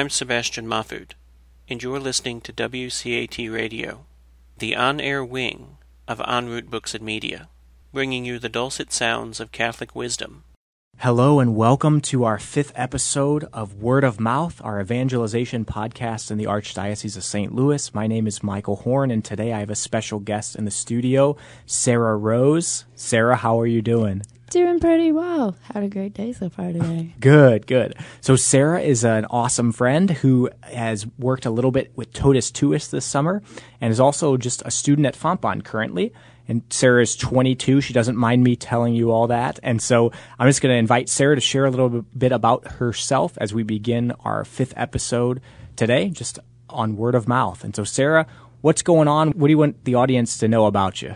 I'm Sebastian Mahfood, and you're listening to WCAT Radio, the on air wing of En route Books and Media, bringing you the dulcet sounds of Catholic wisdom. Hello, and welcome to our fifth episode of Word of Mouth, our evangelization podcast in the Archdiocese of St. Louis. My name is Michael Horn, and today I have a special guest in the studio, Sarah Rose. Sarah, how are you doing? Doing pretty well. Had a great day so far today. Good, good. So Sarah is an awesome friend who has worked a little bit with Totus Tuus this summer and is also just a student at Fontbonne currently. And Sarah is 22. She doesn't mind me telling you all that. And so I'm just going to invite Sarah to share a little bit about herself as we begin our fifth episode today, just on word of mouth. And so, Sarah, what's going on? What do you want the audience to know about you?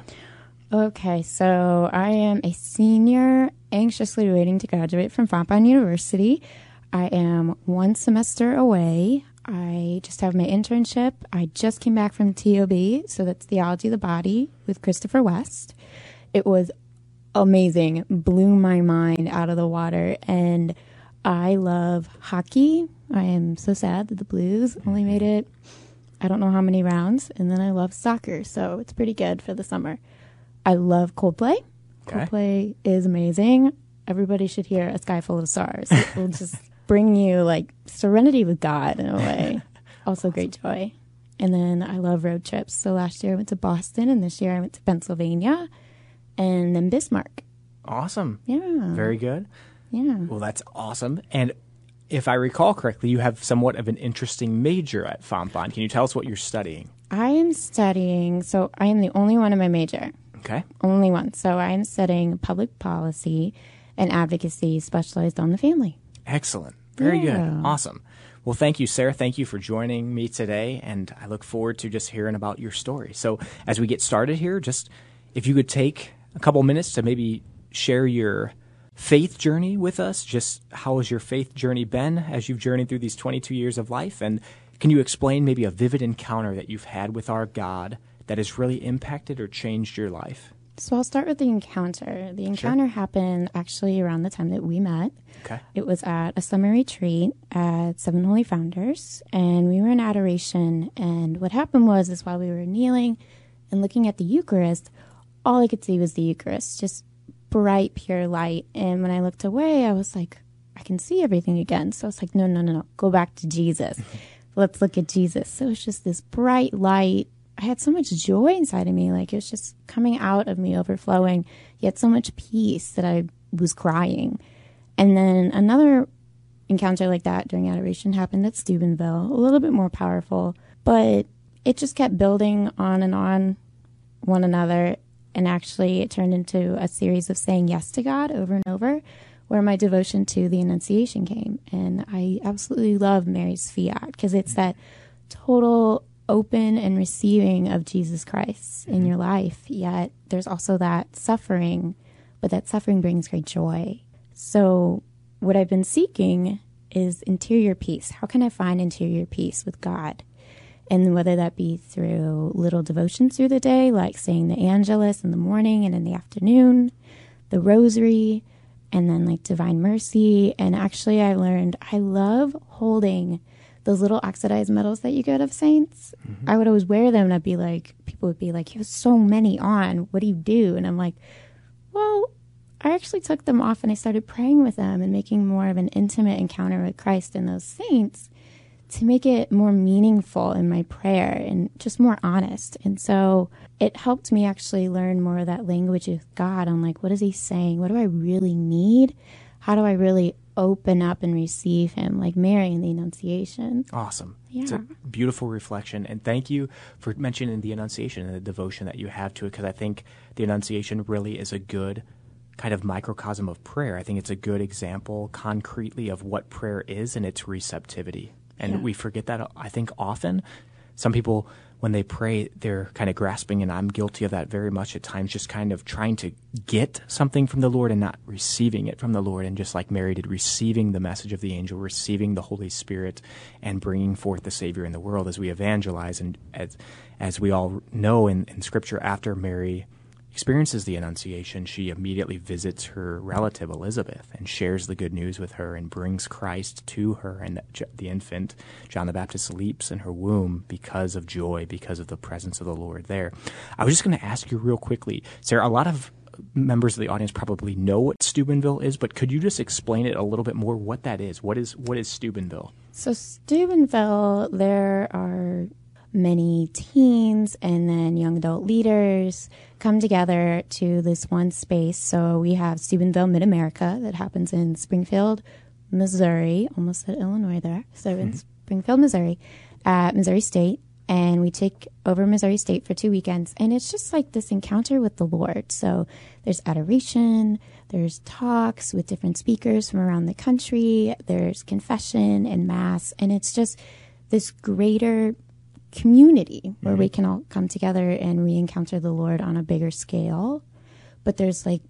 Okay, so I am a senior, anxiously waiting to graduate from Fontbonne University. I am one semester away. I just have my internship. I just came back from TOB, so that's Theology of the Body with Christopher West. It was amazing, blew my mind out of the water, and I love hockey. I am so sad that the Blues only made it, I don't know how many rounds, and then I love soccer, so it's pretty good for the summer. I love Coldplay. Okay. Coldplay is amazing. Everybody should hear A Sky Full of Stars. It will just bring you like serenity with God in a way. also great joy. And then I love road trips. So last year I went to Boston and this year I went to Pennsylvania and then Bismarck. Awesome. Yeah. Very good. Yeah. Well, that's awesome. And if I recall correctly, you have somewhat of an interesting major at Fontbonne. Can you tell us what you're studying? I am studying, so I am the only one in my major. Okay. Only one. So I am studying public policy and advocacy specialized on the family. Excellent. Very Yeah. good. Awesome. Well, thank you, Sarah. Thank you for joining me today, and I look forward to just hearing about your story. So, as we get started here, just if you could take a couple minutes to maybe share your faith journey with us. Just how has your faith journey been as you've journeyed through these 22 years of life? And can you explain maybe a vivid encounter that you've had with our God that has really impacted or changed your life? So I'll start with the encounter. The encounter happened actually around the time that we met. Okay. It was at a summer retreat at Seven Holy Founders, and we were in adoration. And what happened was, is while we were kneeling and looking at the Eucharist, all I could see was the Eucharist, just bright, pure light. And when I looked away, I was like, I can see everything again. So I was like, no, no, no, no, go back to Jesus. Let's look at Jesus. So it's just this bright light. I had so much joy inside of me, like it was just coming out of me, overflowing. Yet so much peace that I was crying. And then another encounter like that during adoration happened at Steubenville, a little bit more powerful, but it just kept building on and on one another. And actually, it turned into a series of saying yes to God over and over, where my devotion to the Annunciation came. And I absolutely love Mary's fiat because it's that total open and receiving of Jesus Christ in mm-hmm. your life. Yet there's also that suffering, but that suffering brings great joy. So, what I've been seeking is interior peace. How can I find interior peace with God? And whether that be through little devotions through the day, like saying the Angelus in the morning and in the afternoon, the Rosary, and then like Divine Mercy. And actually, I learned I love holding those little oxidized medals that you get of saints. Mm-hmm. I would always wear them, and I'd be like, people would be like, "You have so many on. What do you do?" And I'm like, well, I actually took them off and I started praying with them and making more of an intimate encounter with Christ and those saints to make it more meaningful in my prayer and just more honest. And so it helped me actually learn more of that language with God on like, what is He saying? What do I really need? How do I really open up and receive Him, like Mary in the Annunciation? Awesome. It's a beautiful reflection. And thank you for mentioning the Annunciation and the devotion that you have to it, because I think the Annunciation really is a good kind of microcosm of prayer. I think it's a good example concretely of what prayer is and its receptivity. And Yeah. we forget that, I think, often. Some people, when they pray, they're kind of grasping, and I'm guilty of that very much at times, just kind of trying to get something from the Lord and not receiving it from the Lord. And just like Mary did, receiving the message of the angel, receiving the Holy Spirit, and bringing forth the Savior in the world as we evangelize. And as, as we all know in, in Scripture, after Mary experiences the Annunciation, she immediately visits her relative Elizabeth and shares the good news with her and brings Christ to her. And the infant, John the Baptist, leaps in her womb because of joy, because of the presence of the Lord there. I was just going to ask you real quickly, Sarah, a lot of members of the audience probably know what Steubenville is, but could you just explain it a little bit more what that is? What is what is Steubenville? So Steubenville, there are many teens and then young adult leaders come together to this one space. So we have Steubenville Mid America that happens in Springfield, Missouri, almost at Illinois there. So in mm-hmm. Springfield, Missouri, at Missouri State. And we take over Missouri State for two weekends. And it's just like this encounter with the Lord. So there's adoration, there's talks with different speakers from around the country, there's confession and mass. And it's just this greater community where mm-hmm. we can all come together and re encounter the Lord on a bigger scale. But there's like,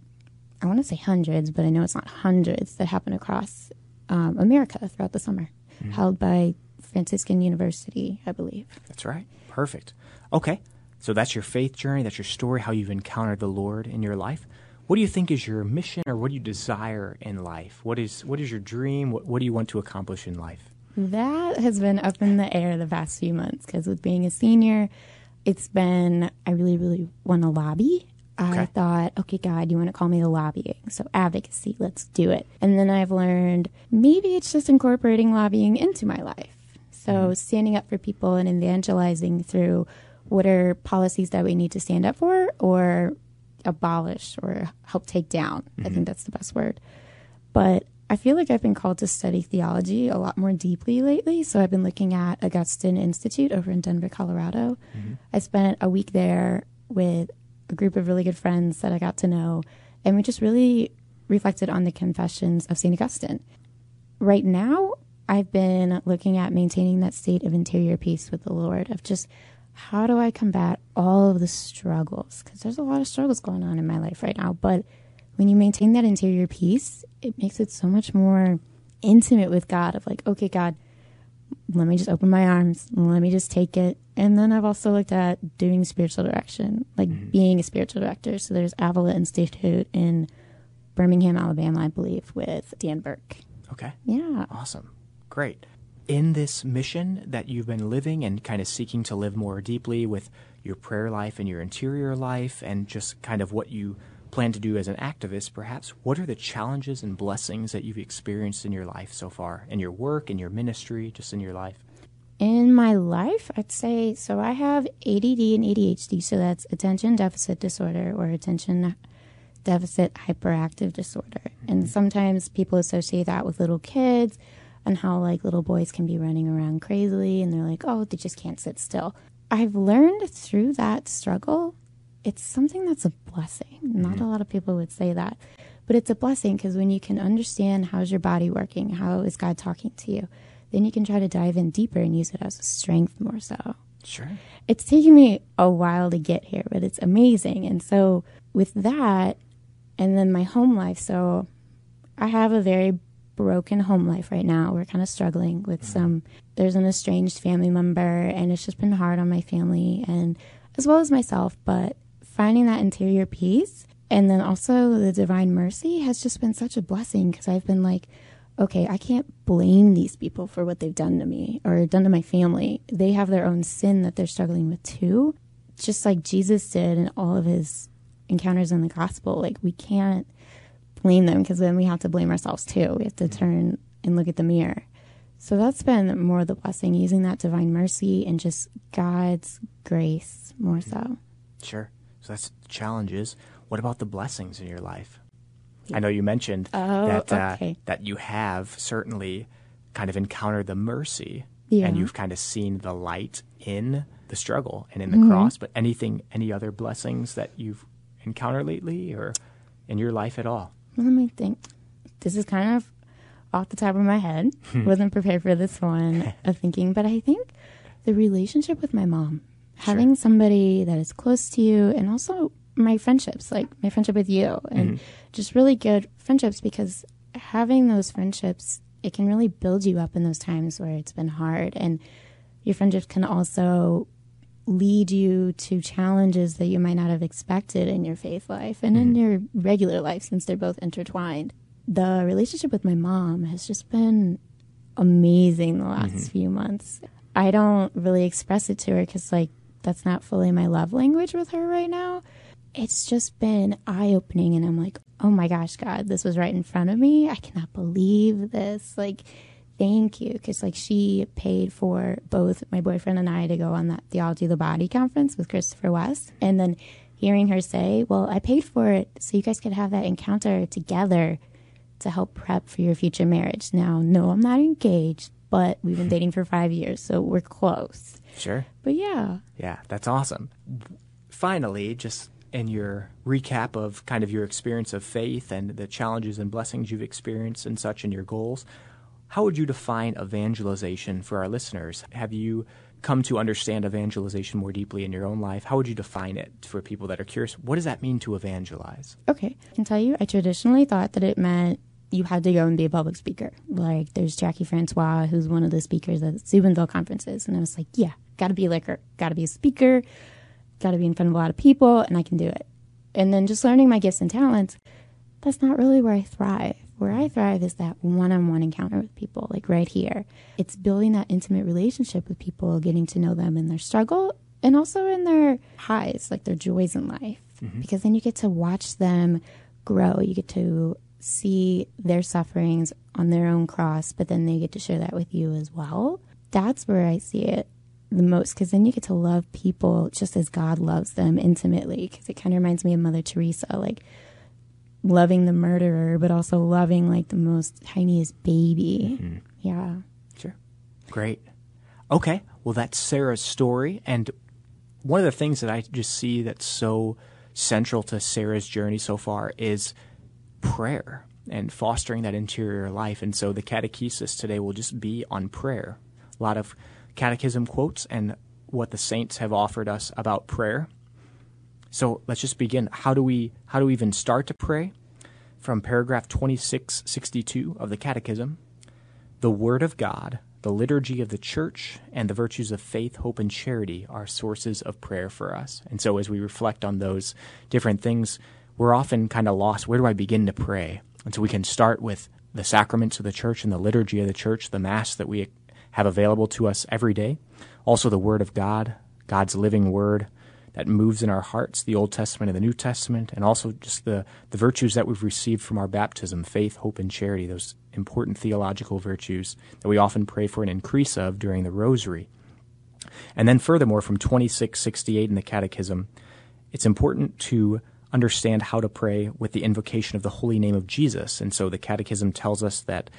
I want to say hundreds, but I know it's not hundreds that happen across um, America throughout the summer, mm-hmm. held by Franciscan University, I believe. That's right. Perfect. Okay. So that's your faith journey. That's your story, how you've encountered the Lord in your life. What do you think is your mission or what do you desire in life? What is, what is your dream? What, what do you want to accomplish in life? That has been up in the air the past few months because with being a senior, it's been, I really, really want to lobby. Okay. I thought, okay, God, you want to call me to lobbying. So advocacy, let's do it. And then I've learned maybe it's just incorporating lobbying into my life. So mm-hmm. standing up for people and evangelizing through what are policies that we need to stand up for or abolish or help take down. Mm-hmm. I think that's the best word. But I feel like I've been called to study theology a lot more deeply lately. So I've been looking at Augustine Institute over in Denver, Colorado. Mm-hmm. I spent a week there with a group of really good friends that I got to know, and we just really reflected on the confessions of St. Augustine. Right now, I've been looking at maintaining that state of interior peace with the Lord, of just how do I combat all of the struggles? Because there's a lot of struggles going on in my life right now, but when you maintain that interior peace, it makes it so much more intimate with God of like, okay, God, let me just open my arms, let me just take it. And then I've also looked at doing spiritual direction, like mm-hmm. being a spiritual director. So there's Avila Institute in Birmingham, Alabama, I believe, with Dan Burke. Okay. Yeah. Awesome. Great. In this mission that you've been living and kind of seeking to live more deeply with your prayer life and your interior life and just kind of what you plan to do as an activist, perhaps, what are the challenges and blessings that you've experienced in your life so far, in your work, in your ministry, just in your life? In my life, I'd say so. I have ADD and ADHD, so that's attention deficit disorder or attention deficit hyperactive disorder. Mm-hmm. And sometimes people associate that with little kids and how like little boys can be running around crazily and they're like, oh, they just can't sit still. I've learned through that struggle it's something that's a blessing. Mm-hmm. Not a lot of people would say that, but it's a blessing because when you can understand how's your body working, how is God talking to you, then you can try to dive in deeper and use it as a strength more so. Sure. It's taken me a while to get here, but it's amazing. And so with that, and then my home life, so I have a very broken home life right now. We're kind of struggling with mm-hmm. some. There's an estranged family member, and it's just been hard on my family and as well as myself. But finding that interior peace and then also the divine mercy has just been such a blessing because I've been like, okay, I can't blame these people for what they've done to me or done to my family. They have their own sin that they're struggling with too, just like Jesus did in all of his encounters in the gospel. Like, we can't blame them because then we have to blame ourselves too. We have to mm-hmm. turn and look at the mirror. So that's been more the blessing, using that divine mercy and just God's grace more mm-hmm. so. Sure. So that's the challenges. What about the blessings in your life? I know you mentioned oh, that uh, okay. that you have certainly kind of encountered the mercy, yeah. and you've kind of seen the light in the struggle and in the mm-hmm. cross. But anything, any other blessings that you've encountered lately, or in your life at all? Let me think. This is kind of off the top of my head. Wasn't prepared for this one of thinking, but I think the relationship with my mom having sure. somebody that is close to you and also my friendships like my friendship with you and mm-hmm. just really good friendships because having those friendships it can really build you up in those times where it's been hard and your friendships can also lead you to challenges that you might not have expected in your faith life and in your regular life since they're both intertwined. The relationship with my mom has just been amazing the last few months. I don't really express it to her because, like, that's not fully my love language with her right now. It's just been eye opening, and I'm like, oh my gosh, God, this was right in front of me. I cannot believe this. Like, thank you. Because, like, she paid for both my boyfriend and I to go on that Theology of the Body conference with Christopher West. And then hearing her say, well, I paid for it so you guys could have that encounter together to help prep for your future marriage. Now, no, I'm not engaged, but we've been dating for five years, so we're close. Sure. But yeah, Yeah, that's awesome. Finally, just in your recap of kind of your experience of faith and the challenges and blessings you've experienced and such and your goals, how would you define evangelization for our listeners? Have you come to understand evangelization more deeply in your own life? How would you define it for people that are curious? What does that mean to evangelize? okay. I can tell you, I traditionally thought that it meant you had to go and be a public speaker. Like, there's Jackie Francois, who's one of the speakers at Steubenville conferences. And I was like, yeah, got to be like her, got to be a speaker, got to be in front of a lot of people, and I can do it. And then just learning my gifts and talents, that's not really where I thrive. Where I thrive is that one on one encounter with people, like right here. It's building that intimate relationship with people, getting to know them in their struggle and also in their highs, like their joys in life. Mm-hmm. Because then you get to watch them grow. You get to see their sufferings on their own cross, but then they get to share that with you as well. That's where I see it the most because then you get to love people just as God loves them intimately. Because it kind of reminds me of Mother Teresa, like loving the murderer, but also loving like the most tiniest baby. Mm-hmm. Yeah. Sure. Great. Okay. Well, that's Sarah's story. And one of the things that I just see that's so central to Sarah's journey so far is prayer and fostering that interior life. And so the catechesis today will just be on prayer. A lot of catechism quotes and what the saints have offered us about prayer. So let's just begin. How do we how do we even start to pray? From paragraph 2662 of the Catechism, the Word of God, the liturgy of the Church, and the virtues of faith, hope, and charity are sources of prayer for us. And so, as we reflect on those different things, we're often kind of lost. Where do I begin to pray? And so, we can start with the sacraments of the Church and the liturgy of the Church, the Mass that we have available to us every day. Also, the Word of God, God's living Word that moves in our hearts, the Old Testament and the New Testament, and also just the, the virtues that we've received from our baptism faith, hope, and charity, those important theological virtues that we often pray for an increase of during the Rosary. And then, furthermore, from 2668 in the Catechism, it's important to understand how to pray with the invocation of the holy name of Jesus. And so the Catechism tells us that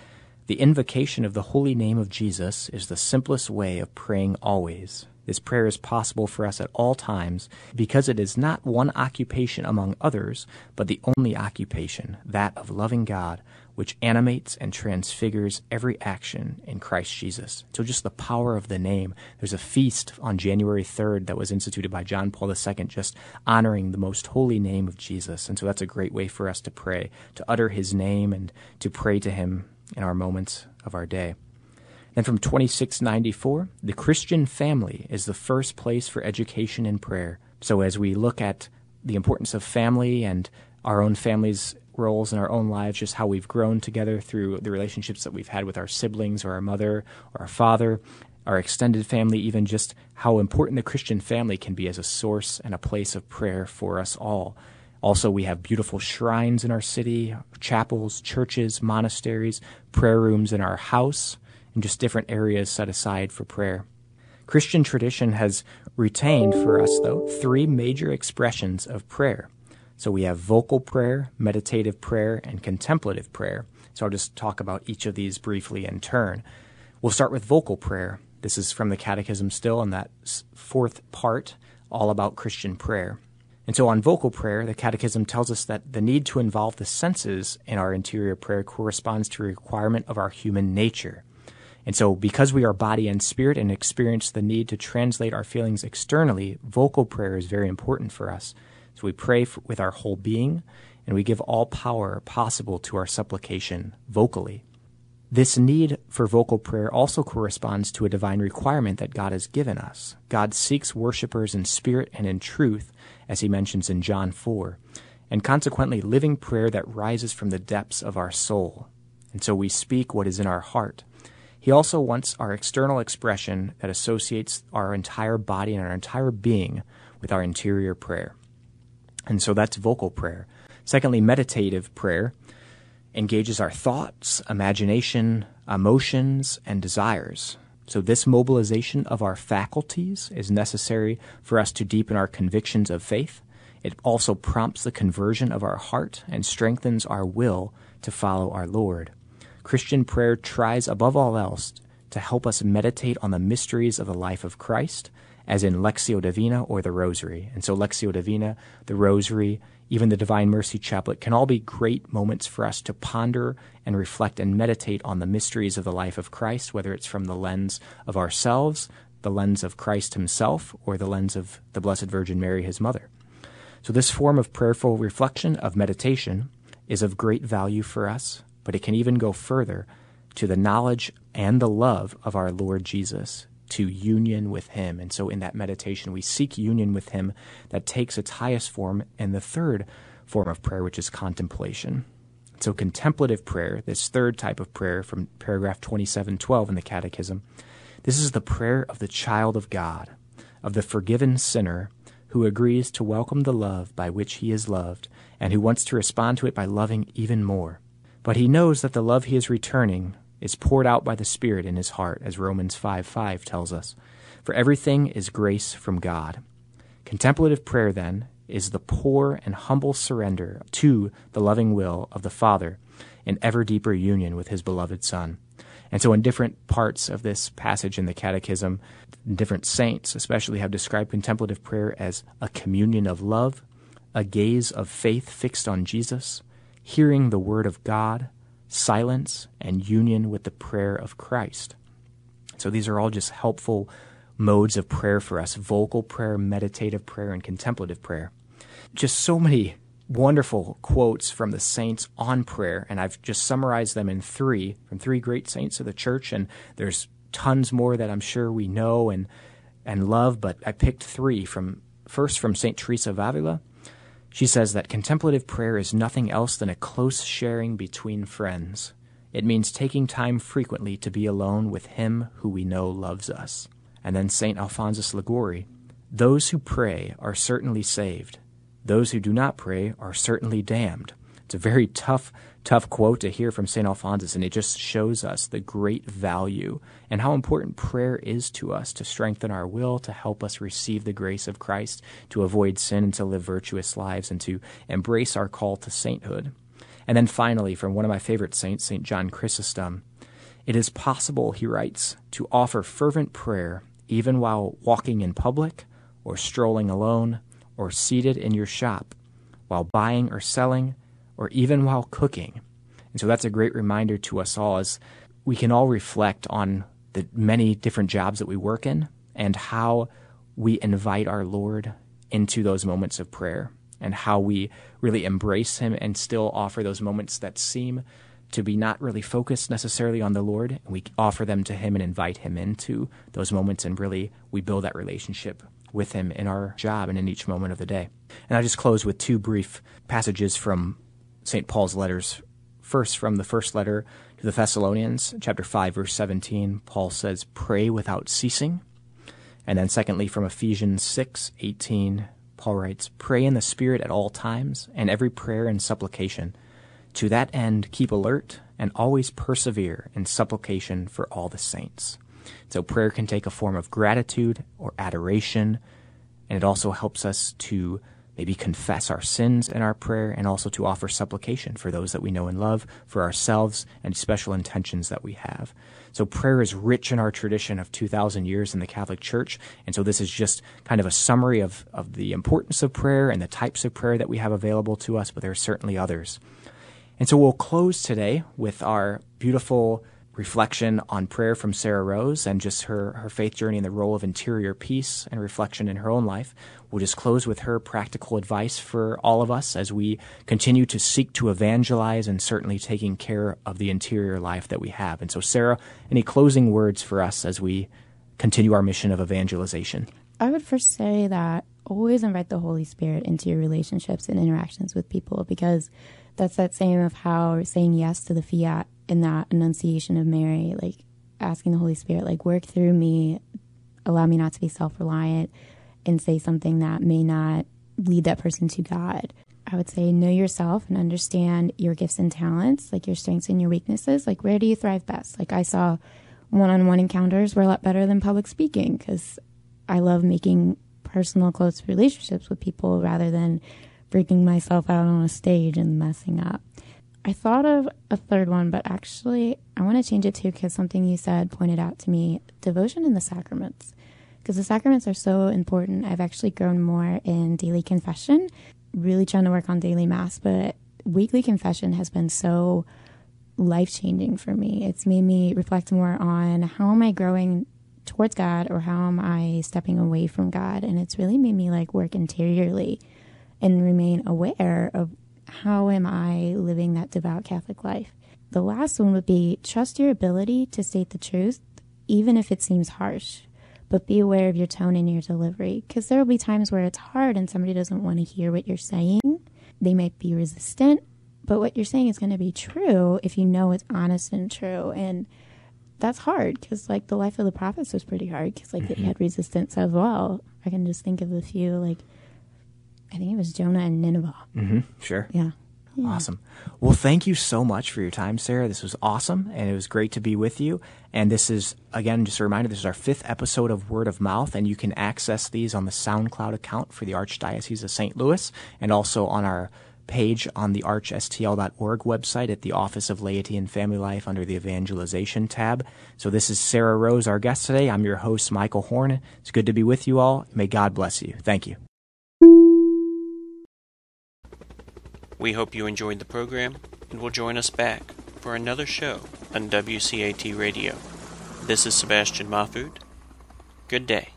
the invocation of the holy name of Jesus is the simplest way of praying always. This prayer is possible for us at all times because it is not one occupation among others, but the only occupation, that of loving God, which animates and transfigures every action in Christ Jesus. So, just the power of the name. There's a feast on January 3rd that was instituted by John Paul II, just honoring the most holy name of Jesus. And so, that's a great way for us to pray, to utter his name and to pray to him in our moments of our day. Then from 2694, the Christian family is the first place for education and prayer. So as we look at the importance of family and our own family's roles in our own lives, just how we've grown together through the relationships that we've had with our siblings or our mother or our father, our extended family, even just how important the Christian family can be as a source and a place of prayer for us all. Also, we have beautiful shrines in our city, chapels, churches, monasteries, prayer rooms in our house, and just different areas set aside for prayer. Christian tradition has retained for us, though, three major expressions of prayer. So we have vocal prayer, meditative prayer, and contemplative prayer. So I'll just talk about each of these briefly in turn. We'll start with vocal prayer. This is from the Catechism still, in that fourth part, all about Christian prayer. And so on vocal prayer, the Catechism tells us that the need to involve the senses in our interior prayer corresponds to a requirement of our human nature. And so, because we are body and spirit and experience the need to translate our feelings externally, vocal prayer is very important for us. So, we pray for, with our whole being, and we give all power possible to our supplication vocally. This need for vocal prayer also corresponds to a divine requirement that God has given us. God seeks worshippers in spirit and in truth, as he mentions in John 4, and consequently living prayer that rises from the depths of our soul. And so we speak what is in our heart. He also wants our external expression that associates our entire body and our entire being with our interior prayer. And so that's vocal prayer. Secondly, meditative prayer engages our thoughts, imagination, emotions, and desires. So, this mobilization of our faculties is necessary for us to deepen our convictions of faith. It also prompts the conversion of our heart and strengthens our will to follow our Lord. Christian prayer tries above all else to help us meditate on the mysteries of the life of Christ, as in Lectio Divina or the Rosary. And so, Lectio Divina, the Rosary, even the Divine Mercy Chaplet can all be great moments for us to ponder and reflect and meditate on the mysteries of the life of Christ, whether it's from the lens of ourselves, the lens of Christ Himself, or the lens of the Blessed Virgin Mary, His Mother. So, this form of prayerful reflection, of meditation, is of great value for us, but it can even go further to the knowledge and the love of our Lord Jesus to union with Him. And so in that meditation, we seek union with Him that takes its highest form in the third form of prayer, which is contemplation. So contemplative prayer, this third type of prayer from paragraph 2712 in the Catechism, this is the prayer of the child of God, of the forgiven sinner who agrees to welcome the love by which he is loved and who wants to respond to it by loving even more. But he knows that the love he is returning is poured out by the Spirit in his heart, as Romans 5 5 tells us. For everything is grace from God. Contemplative prayer, then, is the poor and humble surrender to the loving will of the Father in ever deeper union with his beloved Son. And so, in different parts of this passage in the Catechism, different saints especially have described contemplative prayer as a communion of love, a gaze of faith fixed on Jesus, hearing the Word of God, silence, and union with the prayer of Christ. So these are all just helpful modes of prayer for us vocal prayer, meditative prayer, and contemplative prayer. Just so many wonderful quotes from the saints on prayer, and I've just summarized them in three from three great saints of the church, and there's tons more that I'm sure we know and and love, but I picked three from first from Saint Teresa of Avila, she says that contemplative prayer is nothing else than a close sharing between friends. It means taking time frequently to be alone with Him who we know loves us. And then St. Alphonsus Liguori Those who pray are certainly saved. Those who do not pray are certainly damned. It's a very tough tough quote to hear from St. Alphonsus, and it just shows us the great value and how important prayer is to us to strengthen our will, to help us receive the grace of Christ, to avoid sin and to live virtuous lives, and to embrace our call to sainthood. And then finally, from one of my favorite saints, St. John Chrysostom, it is possible, he writes, to offer fervent prayer even while walking in public, or strolling alone, or seated in your shop, while buying or selling or even while cooking. And so that's a great reminder to us all as we can all reflect on the many different jobs that we work in and how we invite our Lord into those moments of prayer and how we really embrace Him and still offer those moments that seem to be not really focused necessarily on the Lord. And we offer them to Him and invite Him into those moments and really we build that relationship with Him in our job and in each moment of the day. And I'll just close with two brief passages from St. Paul's letters. First, from the first letter to the Thessalonians, chapter 5, verse 17, Paul says, Pray without ceasing. And then, secondly, from Ephesians 6, 18, Paul writes, Pray in the Spirit at all times, and every prayer and supplication. To that end, keep alert and always persevere in supplication for all the saints. So, prayer can take a form of gratitude or adoration, and it also helps us to maybe confess our sins in our prayer, and also to offer supplication for those that we know and love, for ourselves, and special intentions that we have. So prayer is rich in our tradition of 2,000 years in the Catholic Church, and so this is just kind of a summary of, of the importance of prayer and the types of prayer that we have available to us, but there are certainly others. And so we'll close today with our beautiful reflection on prayer from Sarah Rose and just her, her faith journey and the role of interior peace and reflection in her own life. We'll just close with her practical advice for all of us as we continue to seek to evangelize and certainly taking care of the interior life that we have. And so, Sarah, any closing words for us as we continue our mission of evangelization? I would first say that always invite the Holy Spirit into your relationships and interactions with people because that's that same of how saying yes to the fiat in that Annunciation of Mary, like asking the Holy Spirit, like work through me, allow me not to be self reliant, and say something that may not lead that person to God. I would say know yourself and understand your gifts and talents, like your strengths and your weaknesses. Like where do you thrive best? Like I saw one-on-one encounters were a lot better than public speaking because I love making personal, close relationships with people rather than freaking myself out on a stage and messing up. I thought of a third one, but actually, I want to change it too because something you said pointed out to me devotion in the sacraments. Because the sacraments are so important. I've actually grown more in daily confession, really trying to work on daily mass, but weekly confession has been so life changing for me. It's made me reflect more on how am I growing towards God or how am I stepping away from God? And it's really made me like work interiorly and remain aware of how am I living that devout Catholic life? The last one would be trust your ability to state the truth, even if it seems harsh, but be aware of your tone and your delivery because there will be times where it's hard and somebody doesn't want to hear what you're saying. They might be resistant, but what you're saying is going to be true if you know it's honest and true. And that's hard because, like, the life of the prophets was pretty hard because, like, mm-hmm. they had resistance as well. I can just think of a few, like, I think it was Jonah and Nineveh. Mm-hmm. Sure. Yeah. yeah. Awesome. Well, thank you so much for your time, Sarah. This was awesome, and it was great to be with you. And this is, again, just a reminder this is our fifth episode of Word of Mouth, and you can access these on the SoundCloud account for the Archdiocese of St. Louis and also on our page on the archstl.org website at the Office of Laity and Family Life under the Evangelization tab. So this is Sarah Rose, our guest today. I'm your host, Michael Horn. It's good to be with you all. May God bless you. Thank you. We hope you enjoyed the program and will join us back for another show on WCAT Radio. This is Sebastian Mahfood. Good day.